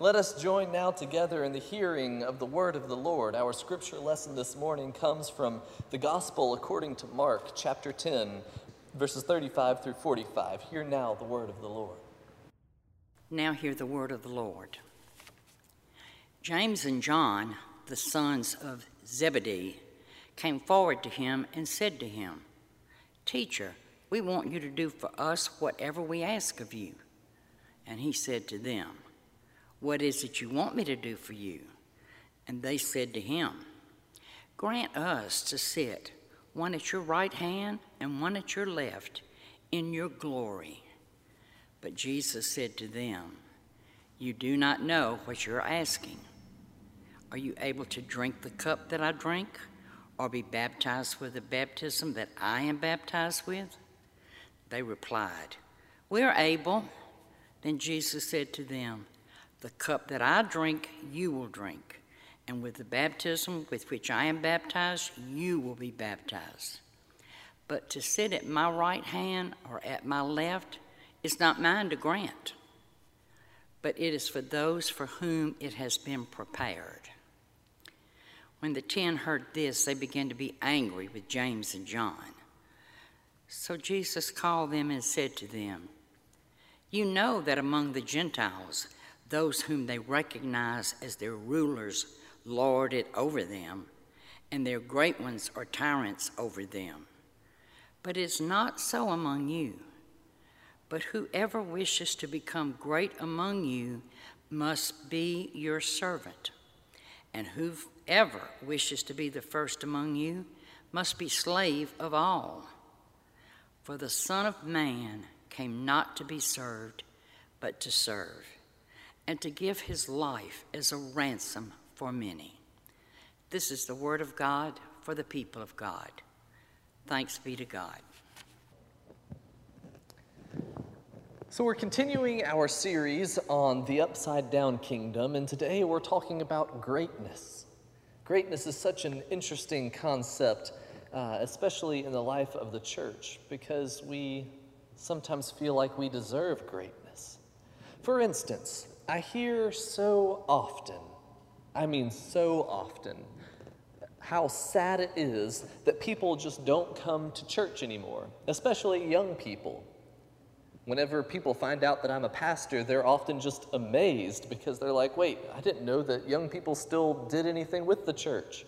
Let us join now together in the hearing of the word of the Lord. Our scripture lesson this morning comes from the Gospel according to Mark, chapter 10, verses 35 through 45. Hear now the word of the Lord. Now hear the word of the Lord. James and John, the sons of Zebedee, came forward to him and said to him, Teacher, we want you to do for us whatever we ask of you. And he said to them, What is it you want me to do for you? And they said to him, Grant us to sit, one at your right hand and one at your left, in your glory. But Jesus said to them, You do not know what you're asking. Are you able to drink the cup that I drink, or be baptized with the baptism that I am baptized with? They replied, We are able. Then Jesus said to them, The cup that I drink, you will drink, and with the baptism with which I am baptized, you will be baptized. But to sit at my right hand or at my left is not mine to grant, but it is for those for whom it has been prepared. When the ten heard this, they began to be angry with James and John. So Jesus called them and said to them, you know that among the Gentiles, those whom they recognize as their rulers lord it over them, and their great ones are tyrants over them. But it's not so among you. But whoever wishes to become great among you must be your servant. And whoever wishes to be the first among you must be slave of all. For the Son of Man came not to be served, but to serve, and to give his life as a ransom for many. This is the word of God for the people of God. Thanks be to God. So, we're continuing our series on the upside down kingdom, and today we're talking about greatness. Greatness is such an interesting concept, uh, especially in the life of the church, because we sometimes feel like we deserve greatness. For instance, I hear so often, I mean so often, how sad it is that people just don't come to church anymore, especially young people. Whenever people find out that I'm a pastor, they're often just amazed because they're like, wait, I didn't know that young people still did anything with the church.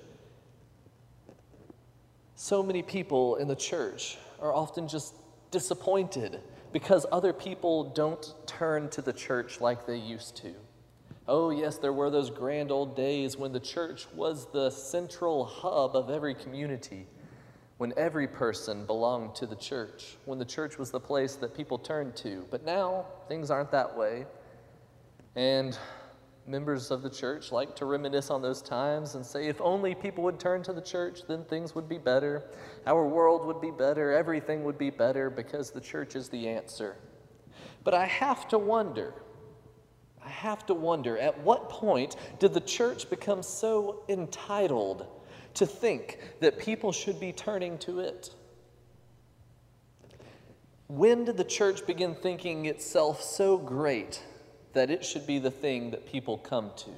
So many people in the church are often just disappointed because other people don't turn to the church like they used to. Oh, yes, there were those grand old days when the church was the central hub of every community, when every person belonged to the church, when the church was the place that people turned to. But now, things aren't that way. And members of the church like to reminisce on those times and say, if only people would turn to the church, then things would be better. Our world would be better. Everything would be better because the church is the answer. But I have to wonder, I have to wonder, at what point did the church become so entitled to think that people should be turning to it? When did the church begin thinking itself so great that it should be the thing that people come to.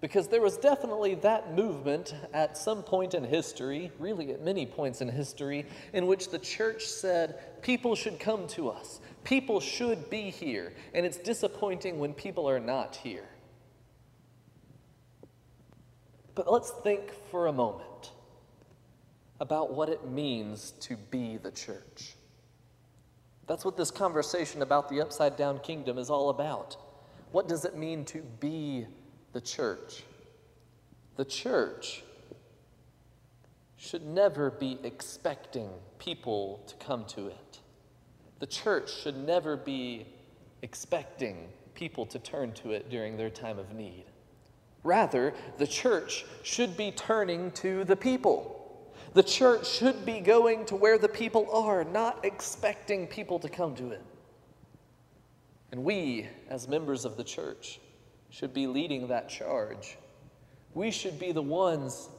Because there was definitely that movement at some point in history, really at many points in history, in which the church said, people should come to us, people should be here, and it's disappointing when people are not here. But let's think for a moment about what it means to be the church. That's what this conversation about the upside down kingdom is all about. What does it mean to be the church? The church should never be expecting people to come to it. The church should never be expecting people to turn to it during their time of need. Rather, the church should be turning to the people. The church should be going to where the people are, not expecting people to come to it. And we, as members of the church, should be leading that charge. We should be the ones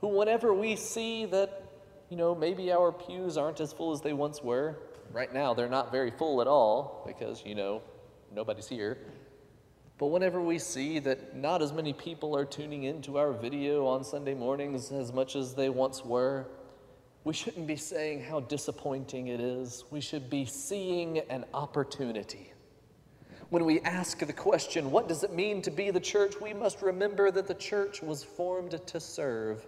who, whenever we see that, you know, maybe our pews aren't as full as they once were, right now they're not very full at all because, you know, nobody's here. But whenever we see that not as many people are tuning into our video on Sunday mornings as much as they once were, we shouldn't be saying how disappointing it is. We should be seeing an opportunity. When we ask the question, what does it mean to be the church? We must remember that the church was formed to serve,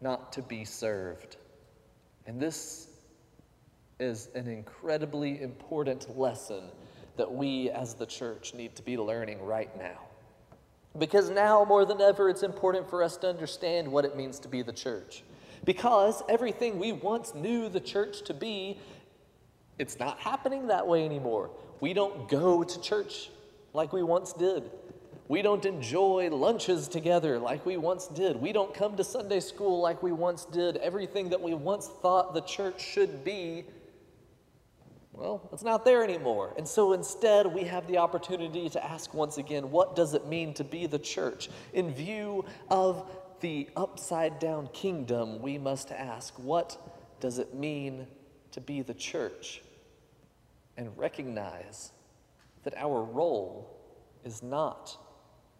not to be served. And this is an incredibly important lesson that we as the church need to be learning right now. Because now more than ever, it's important for us to understand what it means to be the church. Because everything we once knew the church to be, it's not happening that way anymore. We don't go to church like we once did. We don't enjoy lunches together like we once did. We don't come to Sunday school like we once did. Everything that we once thought the church should be well, it's not there anymore. And so instead, we have the opportunity to ask once again what does it mean to be the church? In view of the upside down kingdom, we must ask what does it mean to be the church? And recognize that our role is not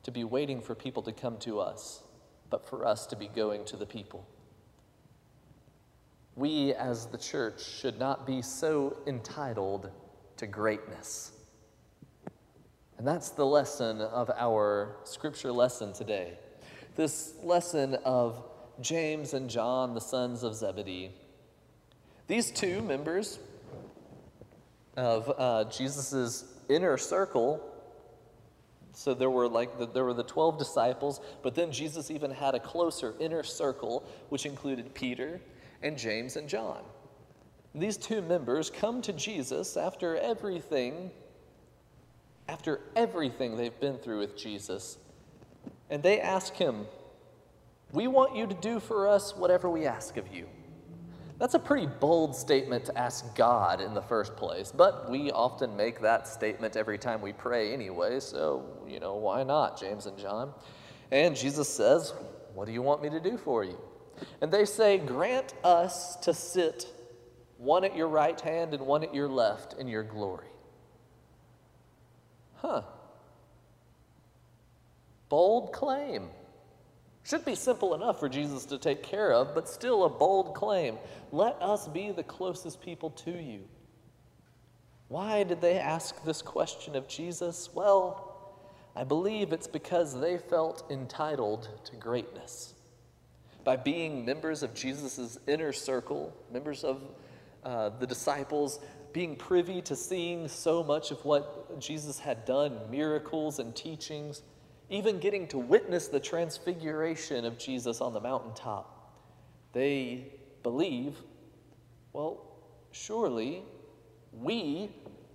to be waiting for people to come to us, but for us to be going to the people we as the church should not be so entitled to greatness. And that's the lesson of our scripture lesson today. This lesson of James and John, the sons of Zebedee. These two members of uh, Jesus' inner circle. So there were like the, there were the 12 disciples, but then Jesus even had a closer inner circle, which included Peter and James and John. These two members come to Jesus after everything, after everything they've been through with Jesus, and they ask him, We want you to do for us whatever we ask of you. That's a pretty bold statement to ask God in the first place, but we often make that statement every time we pray anyway, so, you know, why not, James and John? And Jesus says, What do you want me to do for you? And they say, Grant us to sit one at your right hand and one at your left in your glory. Huh. Bold claim. Should be simple enough for Jesus to take care of, but still a bold claim. Let us be the closest people to you. Why did they ask this question of Jesus? Well, I believe it's because they felt entitled to greatness by being members of Jesus' inner circle, members of uh, the disciples, being privy to seeing so much of what Jesus had done, miracles and teachings, even getting to witness the transfiguration of Jesus on the mountaintop. They believe, well, surely we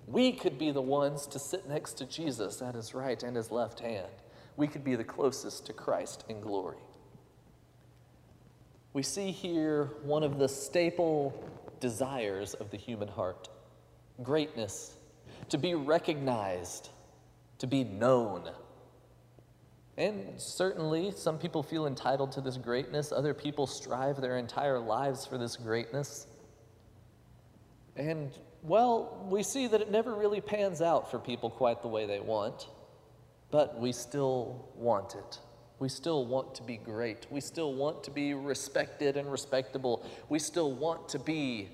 we could be the ones to sit next to Jesus at his right and his left hand. We could be the closest to Christ in glory we see here one of the staple desires of the human heart greatness, to be recognized, to be known. And certainly, some people feel entitled to this greatness, other people strive their entire lives for this greatness. And, well, we see that it never really pans out for people quite the way they want, but we still want it. We still want to be great. We still want to be respected and respectable. We still want to be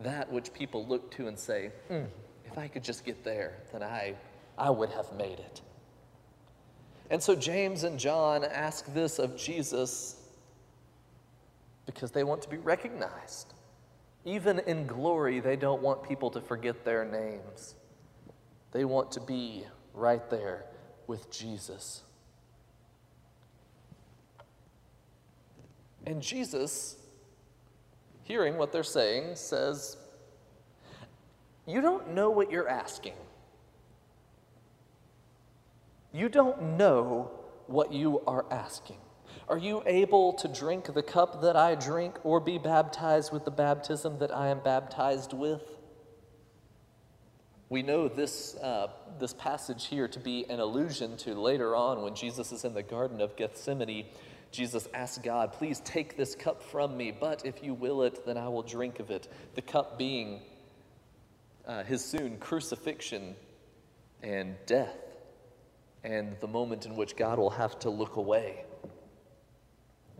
that which people look to and say, mm, if I could just get there, then I, I would have made it. And so James and John ask this of Jesus because they want to be recognized. Even in glory, they don't want people to forget their names. They want to be right there with Jesus. And Jesus, hearing what they're saying, says, You don't know what you're asking. You don't know what you are asking. Are you able to drink the cup that I drink or be baptized with the baptism that I am baptized with? We know this, uh, this passage here to be an allusion to later on when Jesus is in the Garden of Gethsemane Jesus asked God, Please take this cup from me, but if you will it, then I will drink of it. The cup being uh, his soon crucifixion and death and the moment in which God will have to look away.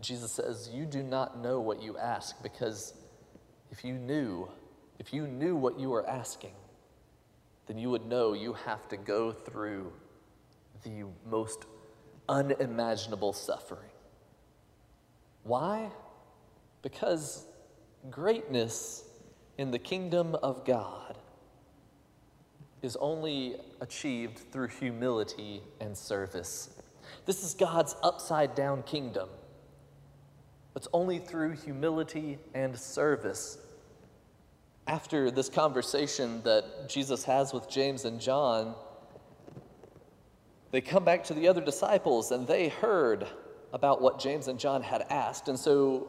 Jesus says, You do not know what you ask because if you knew, if you knew what you were asking, then you would know you have to go through the most unimaginable suffering. Why? Because greatness in the kingdom of God is only achieved through humility and service. This is God's upside down kingdom. It's only through humility and service. After this conversation that Jesus has with James and John, they come back to the other disciples and they heard about what James and John had asked. And so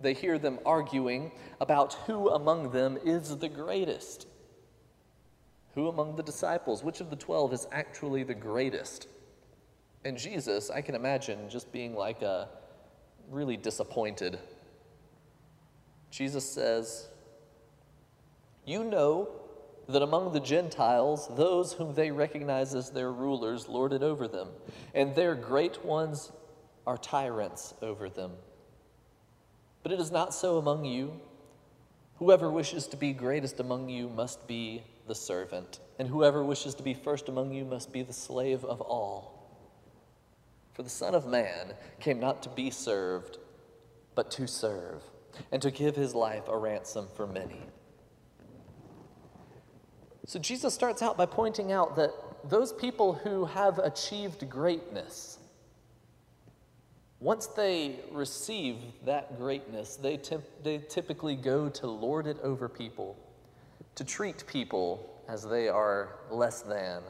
they hear them arguing about who among them is the greatest. Who among the disciples, which of the 12 is actually the greatest? And Jesus, I can imagine just being like a really disappointed. Jesus says, You know that among the Gentiles, those whom they recognize as their rulers lord it over them, and their great ones are tyrants over them. But it is not so among you. Whoever wishes to be greatest among you must be the servant, and whoever wishes to be first among you must be the slave of all. For the Son of Man came not to be served, but to serve, and to give his life a ransom for many. So Jesus starts out by pointing out that those people who have achieved greatness, once they receive that greatness, they, they typically go to lord it over people, to treat people as they are less than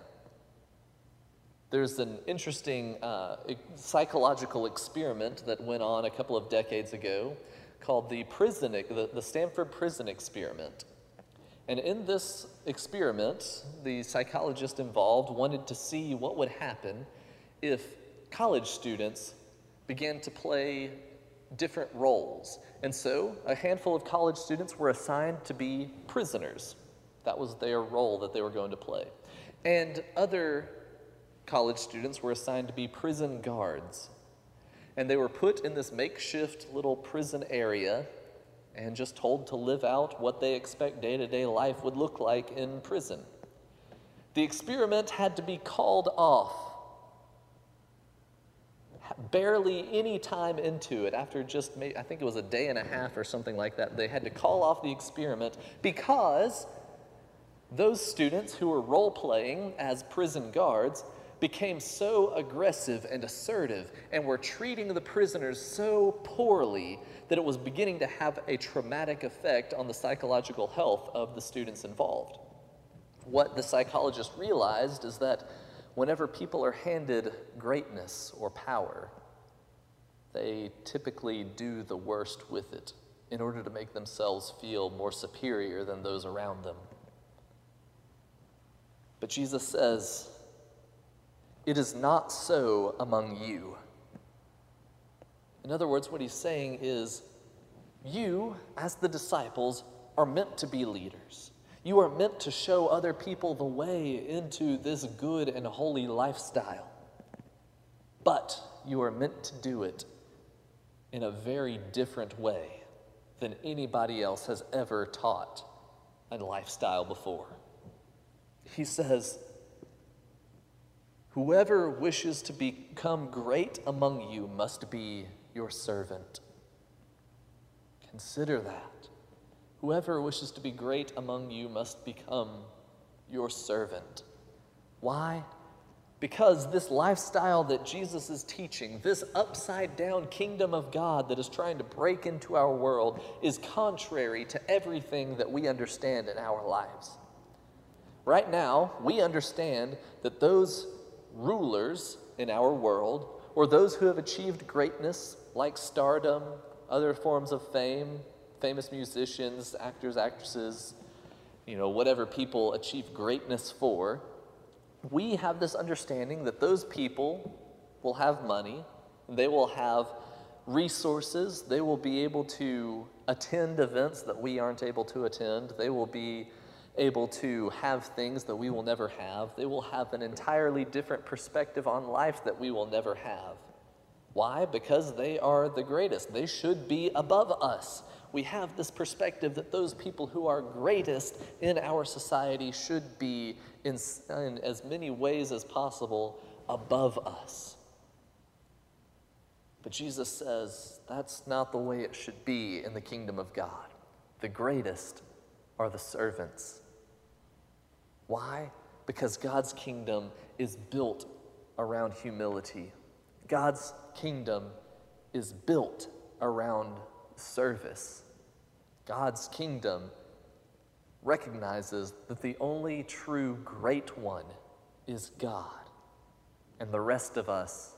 there's an interesting uh, psychological experiment that went on a couple of decades ago called the, prison, the, the Stanford Prison Experiment. And in this experiment, the psychologist involved wanted to see what would happen if college students began to play different roles. And so a handful of college students were assigned to be prisoners. That was their role that they were going to play. And other college students were assigned to be prison guards. And they were put in this makeshift little prison area and just told to live out what they expect day to day life would look like in prison. The experiment had to be called off barely any time into it after just maybe, i think it was a day and a half or something like that they had to call off the experiment because those students who were role playing as prison guards became so aggressive and assertive and were treating the prisoners so poorly that it was beginning to have a traumatic effect on the psychological health of the students involved. What the psychologist realized is that whenever people are handed greatness or power, they typically do the worst with it in order to make themselves feel more superior than those around them. But Jesus says, it is not so among you. In other words, what he's saying is, you, as the disciples, are meant to be leaders. You are meant to show other people the way into this good and holy lifestyle. But you are meant to do it in a very different way than anybody else has ever taught a lifestyle before. He says, Whoever wishes to become great among you must be your servant. Consider that. Whoever wishes to be great among you must become your servant. Why? Because this lifestyle that Jesus is teaching, this upside down kingdom of God that is trying to break into our world, is contrary to everything that we understand in our lives. Right now, we understand that those rulers in our world, or those who have achieved greatness like stardom, other forms of fame, famous musicians, actors, actresses, you know, whatever people achieve greatness for, we have this understanding that those people will have money, they will have resources, they will be able to attend events that we aren't able to attend, they will be able to have things that we will never have. They will have an entirely different perspective on life that we will never have. Why? Because they are the greatest. They should be above us. We have this perspective that those people who are greatest in our society should be, in, in as many ways as possible, above us. But Jesus says that's not the way it should be in the kingdom of God. The greatest are the servants. Why? Because God's kingdom is built around humility. God's kingdom is built around service. God's kingdom recognizes that the only true great one is God, and the rest of us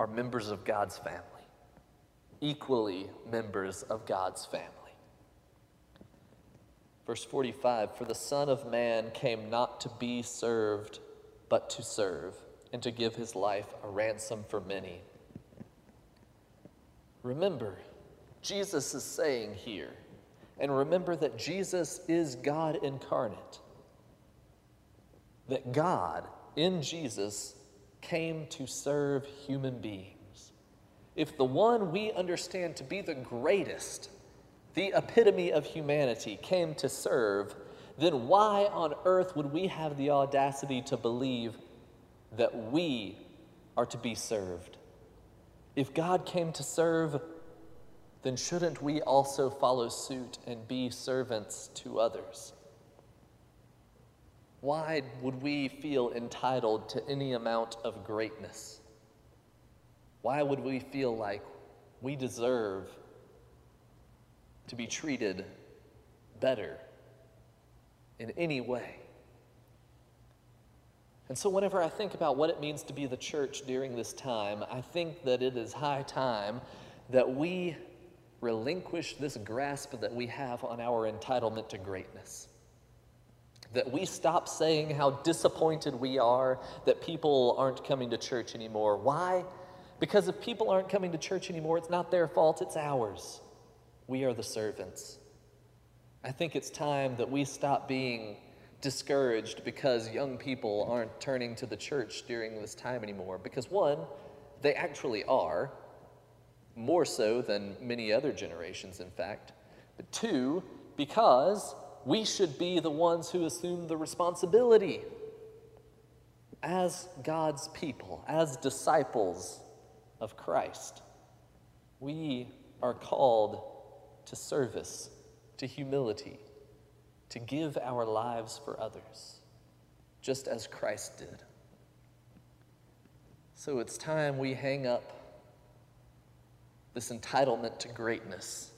are members of God's family, equally members of God's family. Verse 45 For the Son of Man came not to be served, but to serve, and to give his life a ransom for many. Remember, Jesus is saying here, and remember that Jesus is God incarnate, that God in Jesus came to serve human beings. If the one we understand to be the greatest, the epitome of humanity, came to serve, then why on earth would we have the audacity to believe that we are to be served? If God came to serve, then shouldn't we also follow suit and be servants to others? Why would we feel entitled to any amount of greatness? Why would we feel like we deserve to be treated better in any way? And so, whenever I think about what it means to be the church during this time, I think that it is high time that we relinquish this grasp that we have on our entitlement to greatness that we stop saying how disappointed we are that people aren't coming to church anymore. Why? Because if people aren't coming to church anymore, it's not their fault, it's ours. We are the servants. I think it's time that we stop being discouraged because young people aren't turning to the church during this time anymore. Because, one, they actually are, more so than many other generations, in fact. But two, because we should be the ones who assume the responsibility as God's people, as disciples of Christ. We are called to service, to humility, to give our lives for others, just as Christ did. So it's time we hang up this entitlement to greatness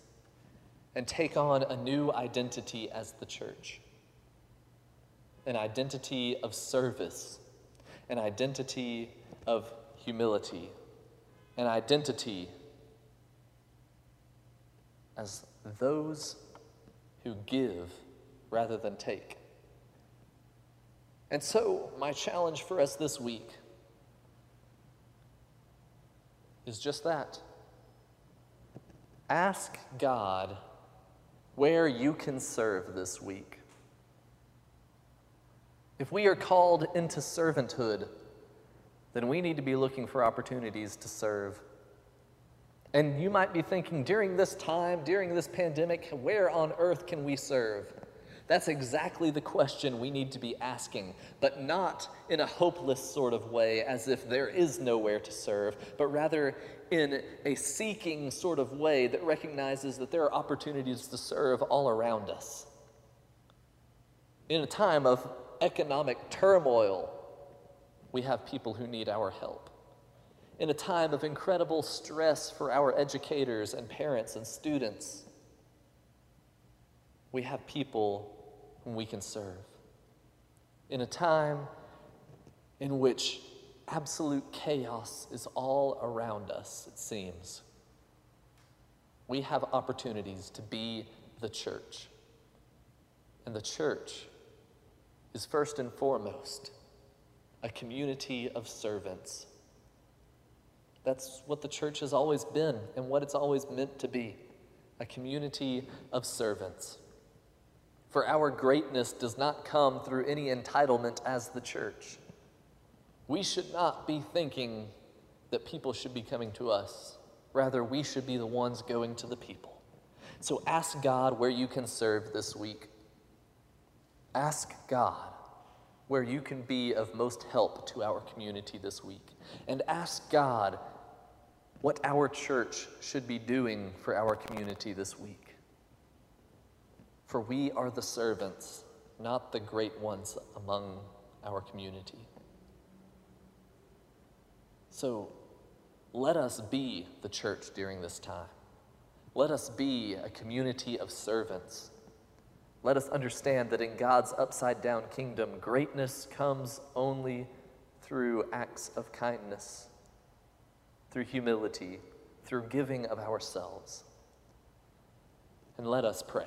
and take on a new identity as the church an identity of service, an identity of humility, an identity as those who give rather than take. And so, my challenge for us this week is just that. Ask God where you can serve this week. If we are called into servanthood, then we need to be looking for opportunities to serve. And you might be thinking, during this time, during this pandemic, where on earth can we serve? That's exactly the question we need to be asking, but not in a hopeless sort of way, as if there is nowhere to serve, but rather in a seeking sort of way that recognizes that there are opportunities to serve all around us. In a time of economic turmoil, we have people who need our help. In a time of incredible stress for our educators and parents and students, we have people we can serve. In a time in which absolute chaos is all around us, it seems, we have opportunities to be the church. And the church is first and foremost a community of servants. That's what the church has always been and what it's always meant to be a community of servants. For our greatness does not come through any entitlement as the church. We should not be thinking that people should be coming to us. Rather, we should be the ones going to the people. So ask God where you can serve this week. Ask God where you can be of most help to our community this week. And ask God what our church should be doing for our community this week. For we are the servants, not the great ones among our community. So let us be the church during this time. Let us be a community of servants. Let us understand that in God's upside down kingdom, greatness comes only through acts of kindness, through humility, through giving of ourselves. And let us pray.